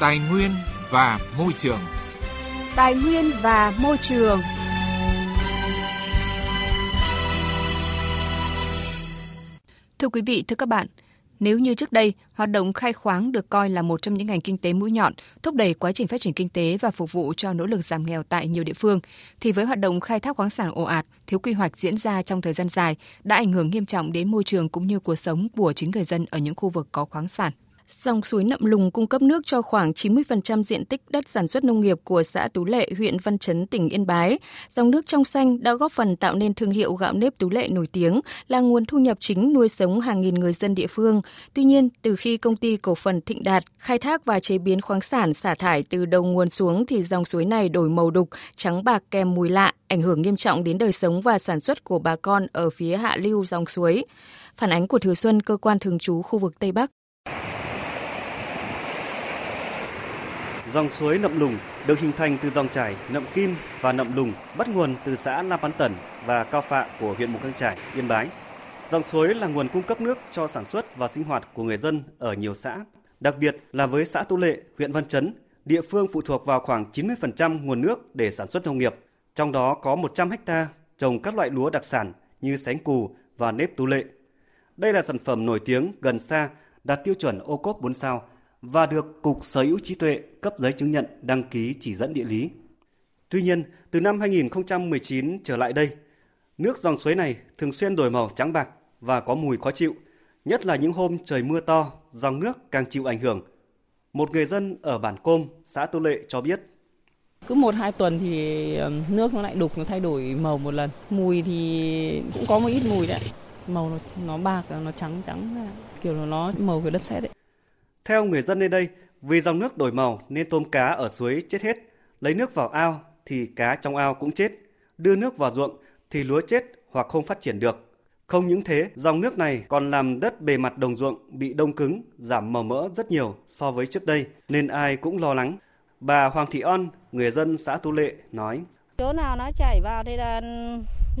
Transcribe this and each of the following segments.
Tài nguyên và môi trường. Tài nguyên và môi trường. Thưa quý vị, thưa các bạn, nếu như trước đây, hoạt động khai khoáng được coi là một trong những ngành kinh tế mũi nhọn, thúc đẩy quá trình phát triển kinh tế và phục vụ cho nỗ lực giảm nghèo tại nhiều địa phương, thì với hoạt động khai thác khoáng sản ồ ạt, thiếu quy hoạch diễn ra trong thời gian dài đã ảnh hưởng nghiêm trọng đến môi trường cũng như cuộc sống của chính người dân ở những khu vực có khoáng sản. Dòng suối Nậm Lùng cung cấp nước cho khoảng 90% diện tích đất sản xuất nông nghiệp của xã Tú Lệ, huyện Văn Chấn, tỉnh Yên Bái. Dòng nước trong xanh đã góp phần tạo nên thương hiệu gạo nếp Tú Lệ nổi tiếng, là nguồn thu nhập chính nuôi sống hàng nghìn người dân địa phương. Tuy nhiên, từ khi công ty cổ phần Thịnh Đạt khai thác và chế biến khoáng sản xả thải từ đầu nguồn xuống thì dòng suối này đổi màu đục, trắng bạc kèm mùi lạ, ảnh hưởng nghiêm trọng đến đời sống và sản xuất của bà con ở phía hạ lưu dòng suối. Phản ánh của Thừa Xuân, cơ quan thường trú khu vực Tây Bắc. Dòng suối Nậm Lùng được hình thành từ dòng chảy Nậm Kim và Nậm Lùng bắt nguồn từ xã Nam Bán Tẩn và Cao Phạ của huyện Mù Căng Chải, Yên Bái. Dòng suối là nguồn cung cấp nước cho sản xuất và sinh hoạt của người dân ở nhiều xã, đặc biệt là với xã Tu Lệ, huyện Văn Chấn, địa phương phụ thuộc vào khoảng 90% nguồn nước để sản xuất nông nghiệp, trong đó có 100 ha trồng các loại lúa đặc sản như sánh cù và nếp Tu Lệ. Đây là sản phẩm nổi tiếng gần xa đạt tiêu chuẩn ô cốp 4 sao và được Cục Sở hữu trí tuệ cấp giấy chứng nhận đăng ký chỉ dẫn địa lý. Tuy nhiên, từ năm 2019 trở lại đây, nước dòng suối này thường xuyên đổi màu trắng bạc và có mùi khó chịu, nhất là những hôm trời mưa to, dòng nước càng chịu ảnh hưởng. Một người dân ở bản Côm, xã Tô Lệ cho biết. Cứ một hai tuần thì ờ, nước nó lại đục, nó thay đổi màu một lần. Mùi thì cũng có một ít mùi đấy. Màu nó, nó bạc, nó trắng trắng, kiểu nó màu của đất sét đấy. Theo người dân nơi đây, vì dòng nước đổi màu nên tôm cá ở suối chết hết, lấy nước vào ao thì cá trong ao cũng chết, đưa nước vào ruộng thì lúa chết hoặc không phát triển được. Không những thế, dòng nước này còn làm đất bề mặt đồng ruộng bị đông cứng, giảm màu mỡ rất nhiều so với trước đây, nên ai cũng lo lắng. Bà Hoàng Thị On, người dân xã Tu Lệ, nói. Chỗ nào nó chảy vào thì là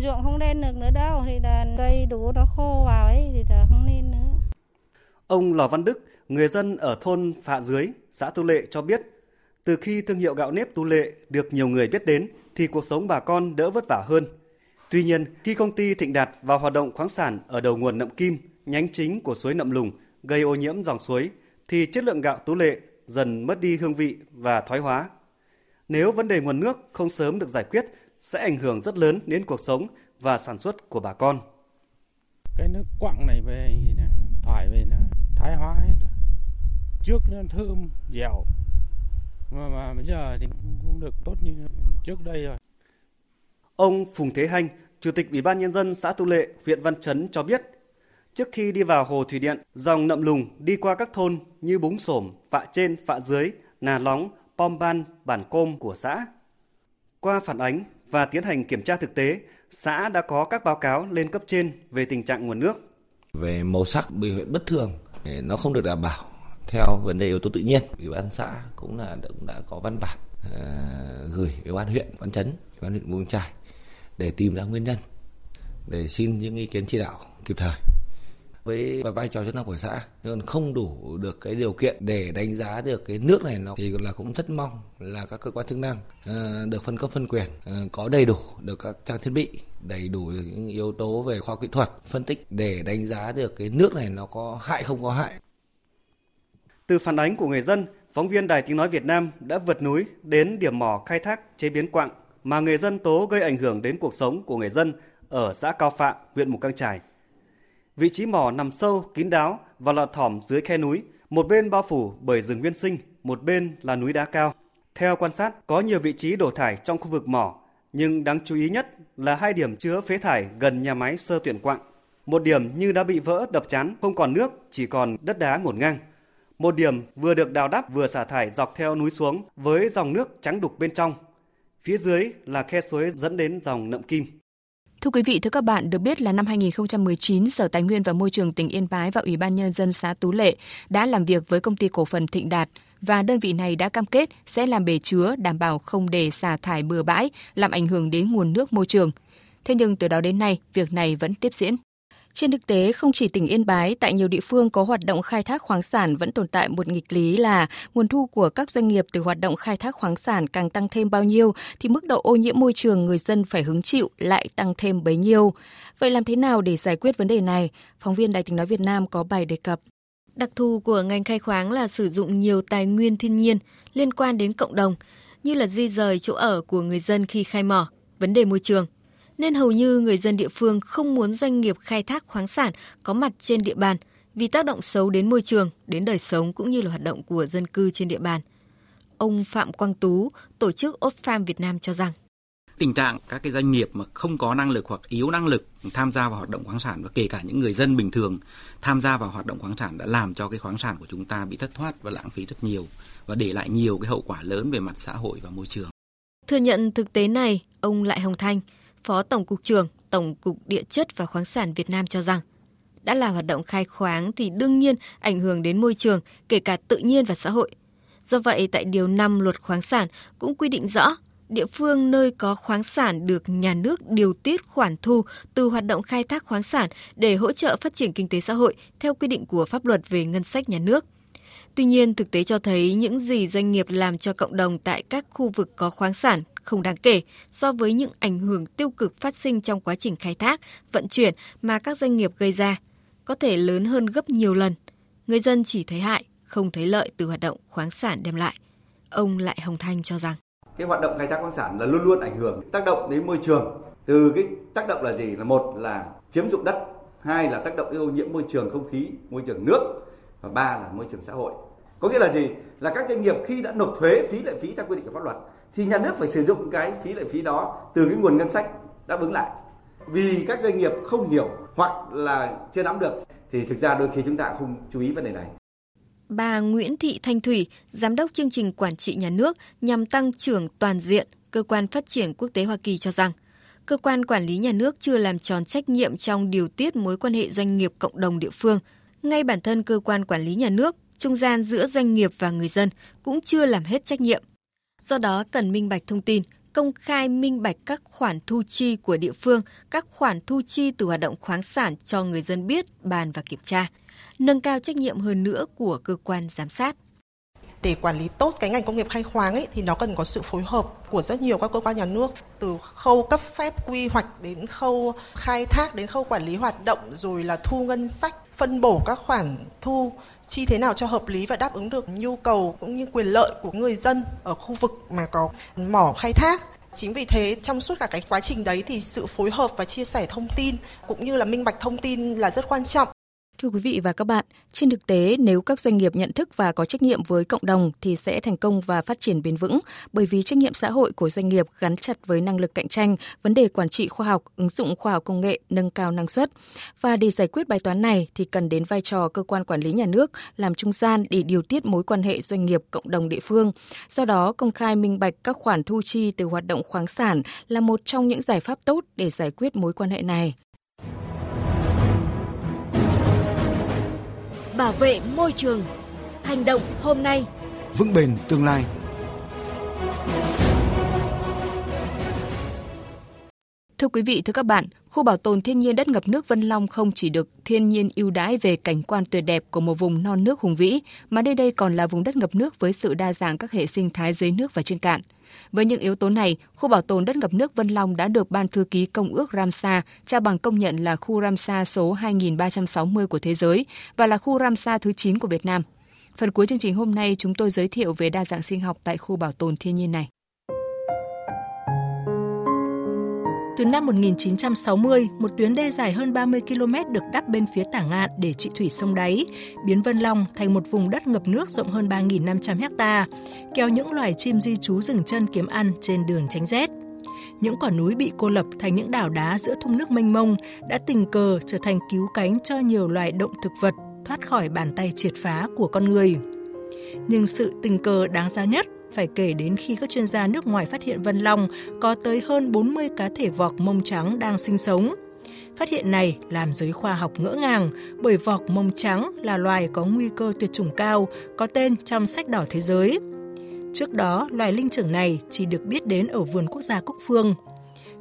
ruộng không lên được nữa đâu, thì là cây đủ nó khô vào ấy thì là không nên nữa. Ông Lò Văn Đức, người dân ở thôn Phạ Dưới, xã Tu Lệ cho biết, từ khi thương hiệu gạo nếp Tu Lệ được nhiều người biết đến thì cuộc sống bà con đỡ vất vả hơn. Tuy nhiên, khi công ty Thịnh Đạt vào hoạt động khoáng sản ở đầu nguồn Nậm Kim, nhánh chính của suối Nậm Lùng, gây ô nhiễm dòng suối, thì chất lượng gạo Tú Lệ dần mất đi hương vị và thoái hóa. Nếu vấn đề nguồn nước không sớm được giải quyết, sẽ ảnh hưởng rất lớn đến cuộc sống và sản xuất của bà con. Cái nước quặng này về thoải về thái hóa hết rồi trước nó thơm dẻo mà, mà bây giờ thì không được tốt như trước đây rồi. Ông Phùng Thế Hanh, Chủ tịch Ủy ban Nhân dân xã Tu Lệ, huyện Văn Chấn cho biết, trước khi đi vào hồ thủy điện, dòng nậm lùng đi qua các thôn như Búng Sổm, Phạ Trên, Phạ Dưới, Nà Lóng, Pom Ban, Bản Côm của xã. Qua phản ánh và tiến hành kiểm tra thực tế, xã đã có các báo cáo lên cấp trên về tình trạng nguồn nước. Về màu sắc biểu hiện bất thường, nó không được đảm bảo theo vấn đề yếu tố tự nhiên ủy ban xã cũng là cũng đã có văn bản uh, gửi ủy ban huyện văn chấn ủy ban huyện mường trải để tìm ra nguyên nhân để xin những ý kiến chỉ đạo kịp thời. Với vai trò chức năng của xã nhưng không đủ được cái điều kiện để đánh giá được cái nước này nó thì là cũng rất mong là các cơ quan chức năng uh, được phân cấp phân quyền uh, có đầy đủ được các trang thiết bị đầy đủ những yếu tố về khoa kỹ thuật phân tích để đánh giá được cái nước này nó có hại không có hại từ phản ánh của người dân, phóng viên Đài Tiếng Nói Việt Nam đã vượt núi đến điểm mỏ khai thác chế biến quặng mà người dân tố gây ảnh hưởng đến cuộc sống của người dân ở xã Cao Phạm, huyện Mù Căng Chải. Vị trí mỏ nằm sâu, kín đáo và lọt thỏm dưới khe núi, một bên bao phủ bởi rừng nguyên sinh, một bên là núi đá cao. Theo quan sát, có nhiều vị trí đổ thải trong khu vực mỏ, nhưng đáng chú ý nhất là hai điểm chứa phế thải gần nhà máy sơ tuyển quặng. Một điểm như đã bị vỡ đập chán, không còn nước, chỉ còn đất đá ngổn ngang. Một điểm vừa được đào đắp vừa xả thải dọc theo núi xuống với dòng nước trắng đục bên trong. Phía dưới là khe suối dẫn đến dòng Nậm Kim. Thưa quý vị, thưa các bạn, được biết là năm 2019, Sở Tài nguyên và Môi trường tỉnh Yên Bái và Ủy ban Nhân dân xã Tú Lệ đã làm việc với công ty cổ phần Thịnh Đạt và đơn vị này đã cam kết sẽ làm bể chứa đảm bảo không để xả thải bừa bãi, làm ảnh hưởng đến nguồn nước môi trường. Thế nhưng từ đó đến nay, việc này vẫn tiếp diễn. Trên thực tế, không chỉ tỉnh Yên Bái, tại nhiều địa phương có hoạt động khai thác khoáng sản vẫn tồn tại một nghịch lý là nguồn thu của các doanh nghiệp từ hoạt động khai thác khoáng sản càng tăng thêm bao nhiêu thì mức độ ô nhiễm môi trường người dân phải hứng chịu lại tăng thêm bấy nhiêu. Vậy làm thế nào để giải quyết vấn đề này? Phóng viên Đài tiếng nói Việt Nam có bài đề cập. Đặc thù của ngành khai khoáng là sử dụng nhiều tài nguyên thiên nhiên liên quan đến cộng đồng, như là di rời chỗ ở của người dân khi khai mỏ, vấn đề môi trường. Nên hầu như người dân địa phương không muốn doanh nghiệp khai thác khoáng sản có mặt trên địa bàn vì tác động xấu đến môi trường, đến đời sống cũng như là hoạt động của dân cư trên địa bàn. Ông Phạm Quang Tú, tổ chức Opfarm Việt Nam cho rằng tình trạng các cái doanh nghiệp mà không có năng lực hoặc yếu năng lực tham gia vào hoạt động khoáng sản và kể cả những người dân bình thường tham gia vào hoạt động khoáng sản đã làm cho cái khoáng sản của chúng ta bị thất thoát và lãng phí rất nhiều và để lại nhiều cái hậu quả lớn về mặt xã hội và môi trường. Thừa nhận thực tế này, ông Lại Hồng Thanh, Phó Tổng cục trưởng Tổng cục Địa chất và khoáng sản Việt Nam cho rằng đã là hoạt động khai khoáng thì đương nhiên ảnh hưởng đến môi trường, kể cả tự nhiên và xã hội. Do vậy, tại Điều 5 Luật Khoáng sản cũng quy định rõ địa phương nơi có khoáng sản được nhà nước điều tiết khoản thu từ hoạt động khai thác khoáng sản để hỗ trợ phát triển kinh tế xã hội theo quy định của pháp luật về ngân sách nhà nước. Tuy nhiên, thực tế cho thấy những gì doanh nghiệp làm cho cộng đồng tại các khu vực có khoáng sản không đáng kể so với những ảnh hưởng tiêu cực phát sinh trong quá trình khai thác, vận chuyển mà các doanh nghiệp gây ra, có thể lớn hơn gấp nhiều lần. Người dân chỉ thấy hại, không thấy lợi từ hoạt động khoáng sản đem lại. Ông Lại Hồng Thanh cho rằng cái hoạt động khai thác khoáng sản là luôn luôn ảnh hưởng tác động đến môi trường từ cái tác động là gì là một là chiếm dụng đất hai là tác động đến ô nhiễm môi trường không khí môi trường nước và ba là môi trường xã hội có nghĩa là gì? Là các doanh nghiệp khi đã nộp thuế phí lệ phí theo quy định của pháp luật thì nhà nước phải sử dụng cái phí lệ phí đó từ cái nguồn ngân sách đáp ứng lại. Vì các doanh nghiệp không hiểu hoặc là chưa nắm được thì thực ra đôi khi chúng ta không chú ý vấn đề này. Bà Nguyễn Thị Thanh Thủy, Giám đốc chương trình quản trị nhà nước nhằm tăng trưởng toàn diện, cơ quan phát triển quốc tế Hoa Kỳ cho rằng, cơ quan quản lý nhà nước chưa làm tròn trách nhiệm trong điều tiết mối quan hệ doanh nghiệp cộng đồng địa phương. Ngay bản thân cơ quan quản lý nhà nước, trung gian giữa doanh nghiệp và người dân cũng chưa làm hết trách nhiệm. Do đó cần minh bạch thông tin, công khai minh bạch các khoản thu chi của địa phương, các khoản thu chi từ hoạt động khoáng sản cho người dân biết, bàn và kiểm tra nâng cao trách nhiệm hơn nữa của cơ quan giám sát để quản lý tốt cái ngành công nghiệp khai khoáng ấy thì nó cần có sự phối hợp của rất nhiều các cơ quan nhà nước từ khâu cấp phép quy hoạch đến khâu khai thác đến khâu quản lý hoạt động rồi là thu ngân sách phân bổ các khoản thu chi thế nào cho hợp lý và đáp ứng được nhu cầu cũng như quyền lợi của người dân ở khu vực mà có mỏ khai thác Chính vì thế, trong suốt cả cái quá trình đấy thì sự phối hợp và chia sẻ thông tin cũng như là minh bạch thông tin là rất quan trọng. Thưa quý vị và các bạn, trên thực tế nếu các doanh nghiệp nhận thức và có trách nhiệm với cộng đồng thì sẽ thành công và phát triển bền vững bởi vì trách nhiệm xã hội của doanh nghiệp gắn chặt với năng lực cạnh tranh, vấn đề quản trị khoa học, ứng dụng khoa học công nghệ, nâng cao năng suất. Và để giải quyết bài toán này thì cần đến vai trò cơ quan quản lý nhà nước làm trung gian để điều tiết mối quan hệ doanh nghiệp cộng đồng địa phương. Do đó, công khai minh bạch các khoản thu chi từ hoạt động khoáng sản là một trong những giải pháp tốt để giải quyết mối quan hệ này. Bảo vệ môi trường. Hành động hôm nay, vững bền tương lai. Thưa quý vị, thưa các bạn, khu bảo tồn thiên nhiên đất ngập nước Vân Long không chỉ được thiên nhiên ưu đãi về cảnh quan tuyệt đẹp của một vùng non nước hùng vĩ, mà nơi đây còn là vùng đất ngập nước với sự đa dạng các hệ sinh thái dưới nước và trên cạn. Với những yếu tố này, khu bảo tồn đất ngập nước Vân Long đã được Ban thư ký Công ước Ramsar trao bằng công nhận là khu Ramsar số 2360 của thế giới và là khu Ramsar thứ 9 của Việt Nam. Phần cuối chương trình hôm nay chúng tôi giới thiệu về đa dạng sinh học tại khu bảo tồn thiên nhiên này. Từ năm 1960, một tuyến đê dài hơn 30 km được đắp bên phía tả ngạn để trị thủy sông đáy, biến Vân Long thành một vùng đất ngập nước rộng hơn 3.500 ha, kéo những loài chim di trú rừng chân kiếm ăn trên đường tránh rét. Những quả núi bị cô lập thành những đảo đá giữa thung nước mênh mông đã tình cờ trở thành cứu cánh cho nhiều loài động thực vật thoát khỏi bàn tay triệt phá của con người. Nhưng sự tình cờ đáng giá nhất phải kể đến khi các chuyên gia nước ngoài phát hiện Vân Long có tới hơn 40 cá thể vọc mông trắng đang sinh sống. Phát hiện này làm giới khoa học ngỡ ngàng bởi vọc mông trắng là loài có nguy cơ tuyệt chủng cao, có tên trong sách đỏ thế giới. Trước đó, loài linh trưởng này chỉ được biết đến ở vườn quốc gia Cúc Phương.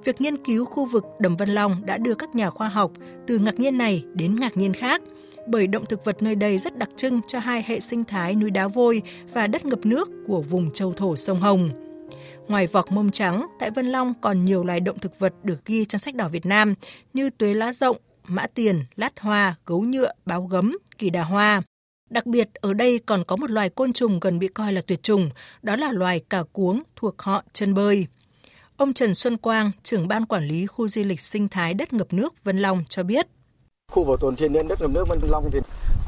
việc nghiên cứu khu vực Đầm Vân Long đã đưa các nhà khoa học từ ngạc nhiên này đến ngạc nhiên khác, bởi động thực vật nơi đây rất đặc trưng cho hai hệ sinh thái núi đá vôi và đất ngập nước của vùng châu thổ sông Hồng. Ngoài vọc mông trắng, tại Vân Long còn nhiều loài động thực vật được ghi trong sách đỏ Việt Nam như tuế lá rộng, mã tiền, lát hoa, gấu nhựa, báo gấm, kỳ đà hoa. Đặc biệt, ở đây còn có một loài côn trùng gần bị coi là tuyệt chủng, đó là loài cà cuống thuộc họ chân bơi. Ông Trần Xuân Quang, trưởng ban quản lý khu di lịch sinh thái đất ngập nước Vân Long cho biết. Khu bảo tồn thiên nhiên đất ngầm nước Vân Long thì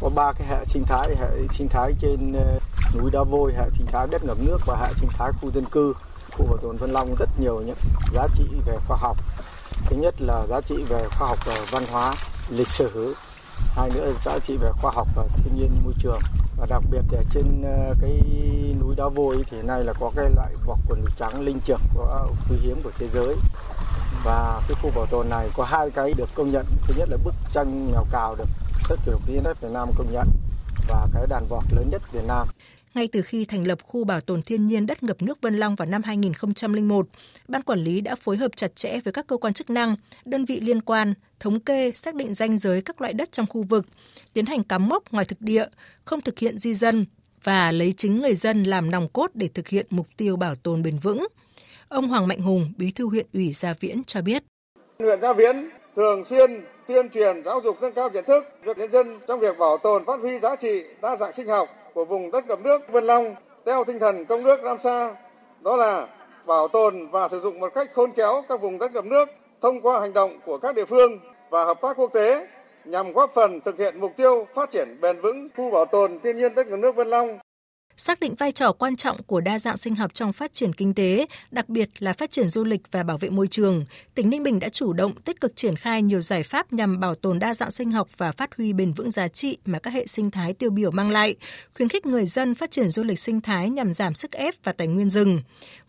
có ba cái hệ sinh thái, hệ sinh thái trên ờ, núi đá vôi, hệ sinh thái đất ngập nước và hệ sinh thái khu dân cư. Khu bảo tồn Vân Long rất nhiều những giá trị về khoa học. Thứ nhất là giá trị về khoa học và văn hóa, lịch sử. Hai nữa là giá trị về khoa học và thiên nhiên môi trường và đặc biệt là trên ờ, cái núi đá vôi thì nay là có cái loại vọc quần trắng linh trưởng có quý hiếm của thế giới và cái khu bảo tồn này có hai cái được công nhận thứ nhất là bức tranh mèo cào được rất nhiều quý đất Việt Nam công nhận và cái đàn vọc lớn nhất Việt Nam ngay từ khi thành lập khu bảo tồn thiên nhiên đất ngập nước Vân Long vào năm 2001, ban quản lý đã phối hợp chặt chẽ với các cơ quan chức năng, đơn vị liên quan, thống kê, xác định danh giới các loại đất trong khu vực, tiến hành cắm mốc ngoài thực địa, không thực hiện di dân và lấy chính người dân làm nòng cốt để thực hiện mục tiêu bảo tồn bền vững. Ông Hoàng Mạnh Hùng, bí thư huyện ủy Gia Viễn cho biết. Huyện Gia Viễn thường xuyên tuyên truyền giáo dục nâng cao nhận thức cho nhân dân trong việc bảo tồn phát huy giá trị đa dạng sinh học của vùng đất ngập nước Vân Long theo tinh thần công nước Ramsar đó là bảo tồn và sử dụng một cách khôn khéo các vùng đất ngập nước thông qua hành động của các địa phương và hợp tác quốc tế nhằm góp phần thực hiện mục tiêu phát triển bền vững khu bảo tồn thiên nhiên đất ngập nước Vân Long xác định vai trò quan trọng của đa dạng sinh học trong phát triển kinh tế, đặc biệt là phát triển du lịch và bảo vệ môi trường, tỉnh Ninh Bình đã chủ động tích cực triển khai nhiều giải pháp nhằm bảo tồn đa dạng sinh học và phát huy bền vững giá trị mà các hệ sinh thái tiêu biểu mang lại, khuyến khích người dân phát triển du lịch sinh thái nhằm giảm sức ép và tài nguyên rừng.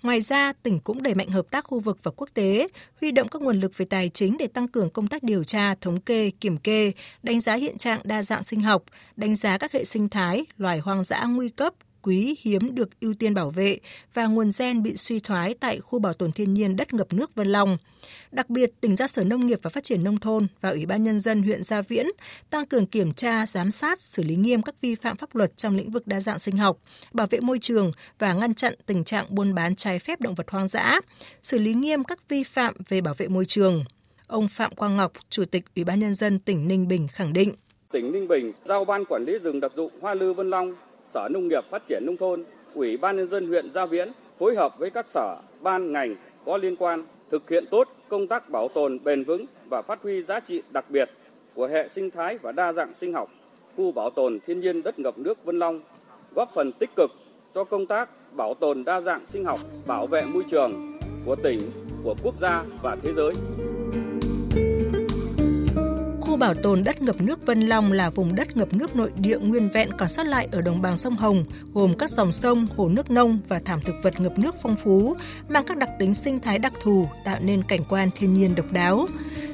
Ngoài ra, tỉnh cũng đẩy mạnh hợp tác khu vực và quốc tế, huy động các nguồn lực về tài chính để tăng cường công tác điều tra, thống kê, kiểm kê, đánh giá hiện trạng đa dạng sinh học, đánh giá các hệ sinh thái, loài hoang dã nguy cấp, quý hiếm được ưu tiên bảo vệ và nguồn gen bị suy thoái tại khu bảo tồn thiên nhiên đất ngập nước Vân Long. Đặc biệt, tỉnh ra Sở Nông nghiệp và Phát triển Nông thôn và Ủy ban Nhân dân huyện Gia Viễn tăng cường kiểm tra, giám sát, xử lý nghiêm các vi phạm pháp luật trong lĩnh vực đa dạng sinh học, bảo vệ môi trường và ngăn chặn tình trạng buôn bán trái phép động vật hoang dã, xử lý nghiêm các vi phạm về bảo vệ môi trường. Ông Phạm Quang Ngọc, Chủ tịch Ủy ban Nhân dân tỉnh Ninh Bình khẳng định. Tỉnh Ninh Bình giao Ban Quản lý rừng đặc dụng Hoa Lư Vân Long Sở Nông nghiệp Phát triển Nông thôn, Ủy ban Nhân dân huyện Gia Viễn phối hợp với các sở, ban, ngành có liên quan thực hiện tốt công tác bảo tồn bền vững và phát huy giá trị đặc biệt của hệ sinh thái và đa dạng sinh học, khu bảo tồn thiên nhiên đất ngập nước Vân Long, góp phần tích cực cho công tác bảo tồn đa dạng sinh học, bảo vệ môi trường của tỉnh, của quốc gia và thế giới. Khu bảo tồn đất ngập nước Vân Long là vùng đất ngập nước nội địa nguyên vẹn còn sót lại ở đồng bằng sông Hồng, gồm các dòng sông, hồ nước nông và thảm thực vật ngập nước phong phú, mang các đặc tính sinh thái đặc thù, tạo nên cảnh quan thiên nhiên độc đáo.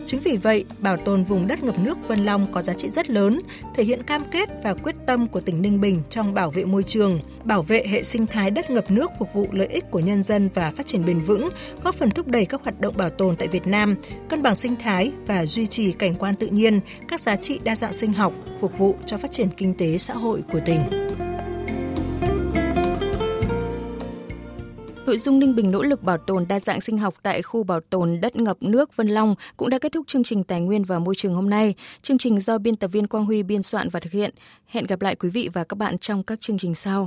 Chính vì vậy, bảo tồn vùng đất ngập nước Vân Long có giá trị rất lớn, thể hiện cam kết và quyết tâm của tỉnh Ninh Bình trong bảo vệ môi trường, bảo vệ hệ sinh thái đất ngập nước phục vụ lợi ích của nhân dân và phát triển bền vững, góp phần thúc đẩy các hoạt động bảo tồn tại Việt Nam, cân bằng sinh thái và duy trì cảnh quan tự nhiên, các giá trị đa dạng sinh học, phục vụ cho phát triển kinh tế xã hội của tỉnh. Nội dung Ninh Bình nỗ lực bảo tồn đa dạng sinh học tại khu bảo tồn đất ngập nước Vân Long cũng đã kết thúc chương trình Tài nguyên và Môi trường hôm nay. Chương trình do biên tập viên Quang Huy biên soạn và thực hiện. Hẹn gặp lại quý vị và các bạn trong các chương trình sau.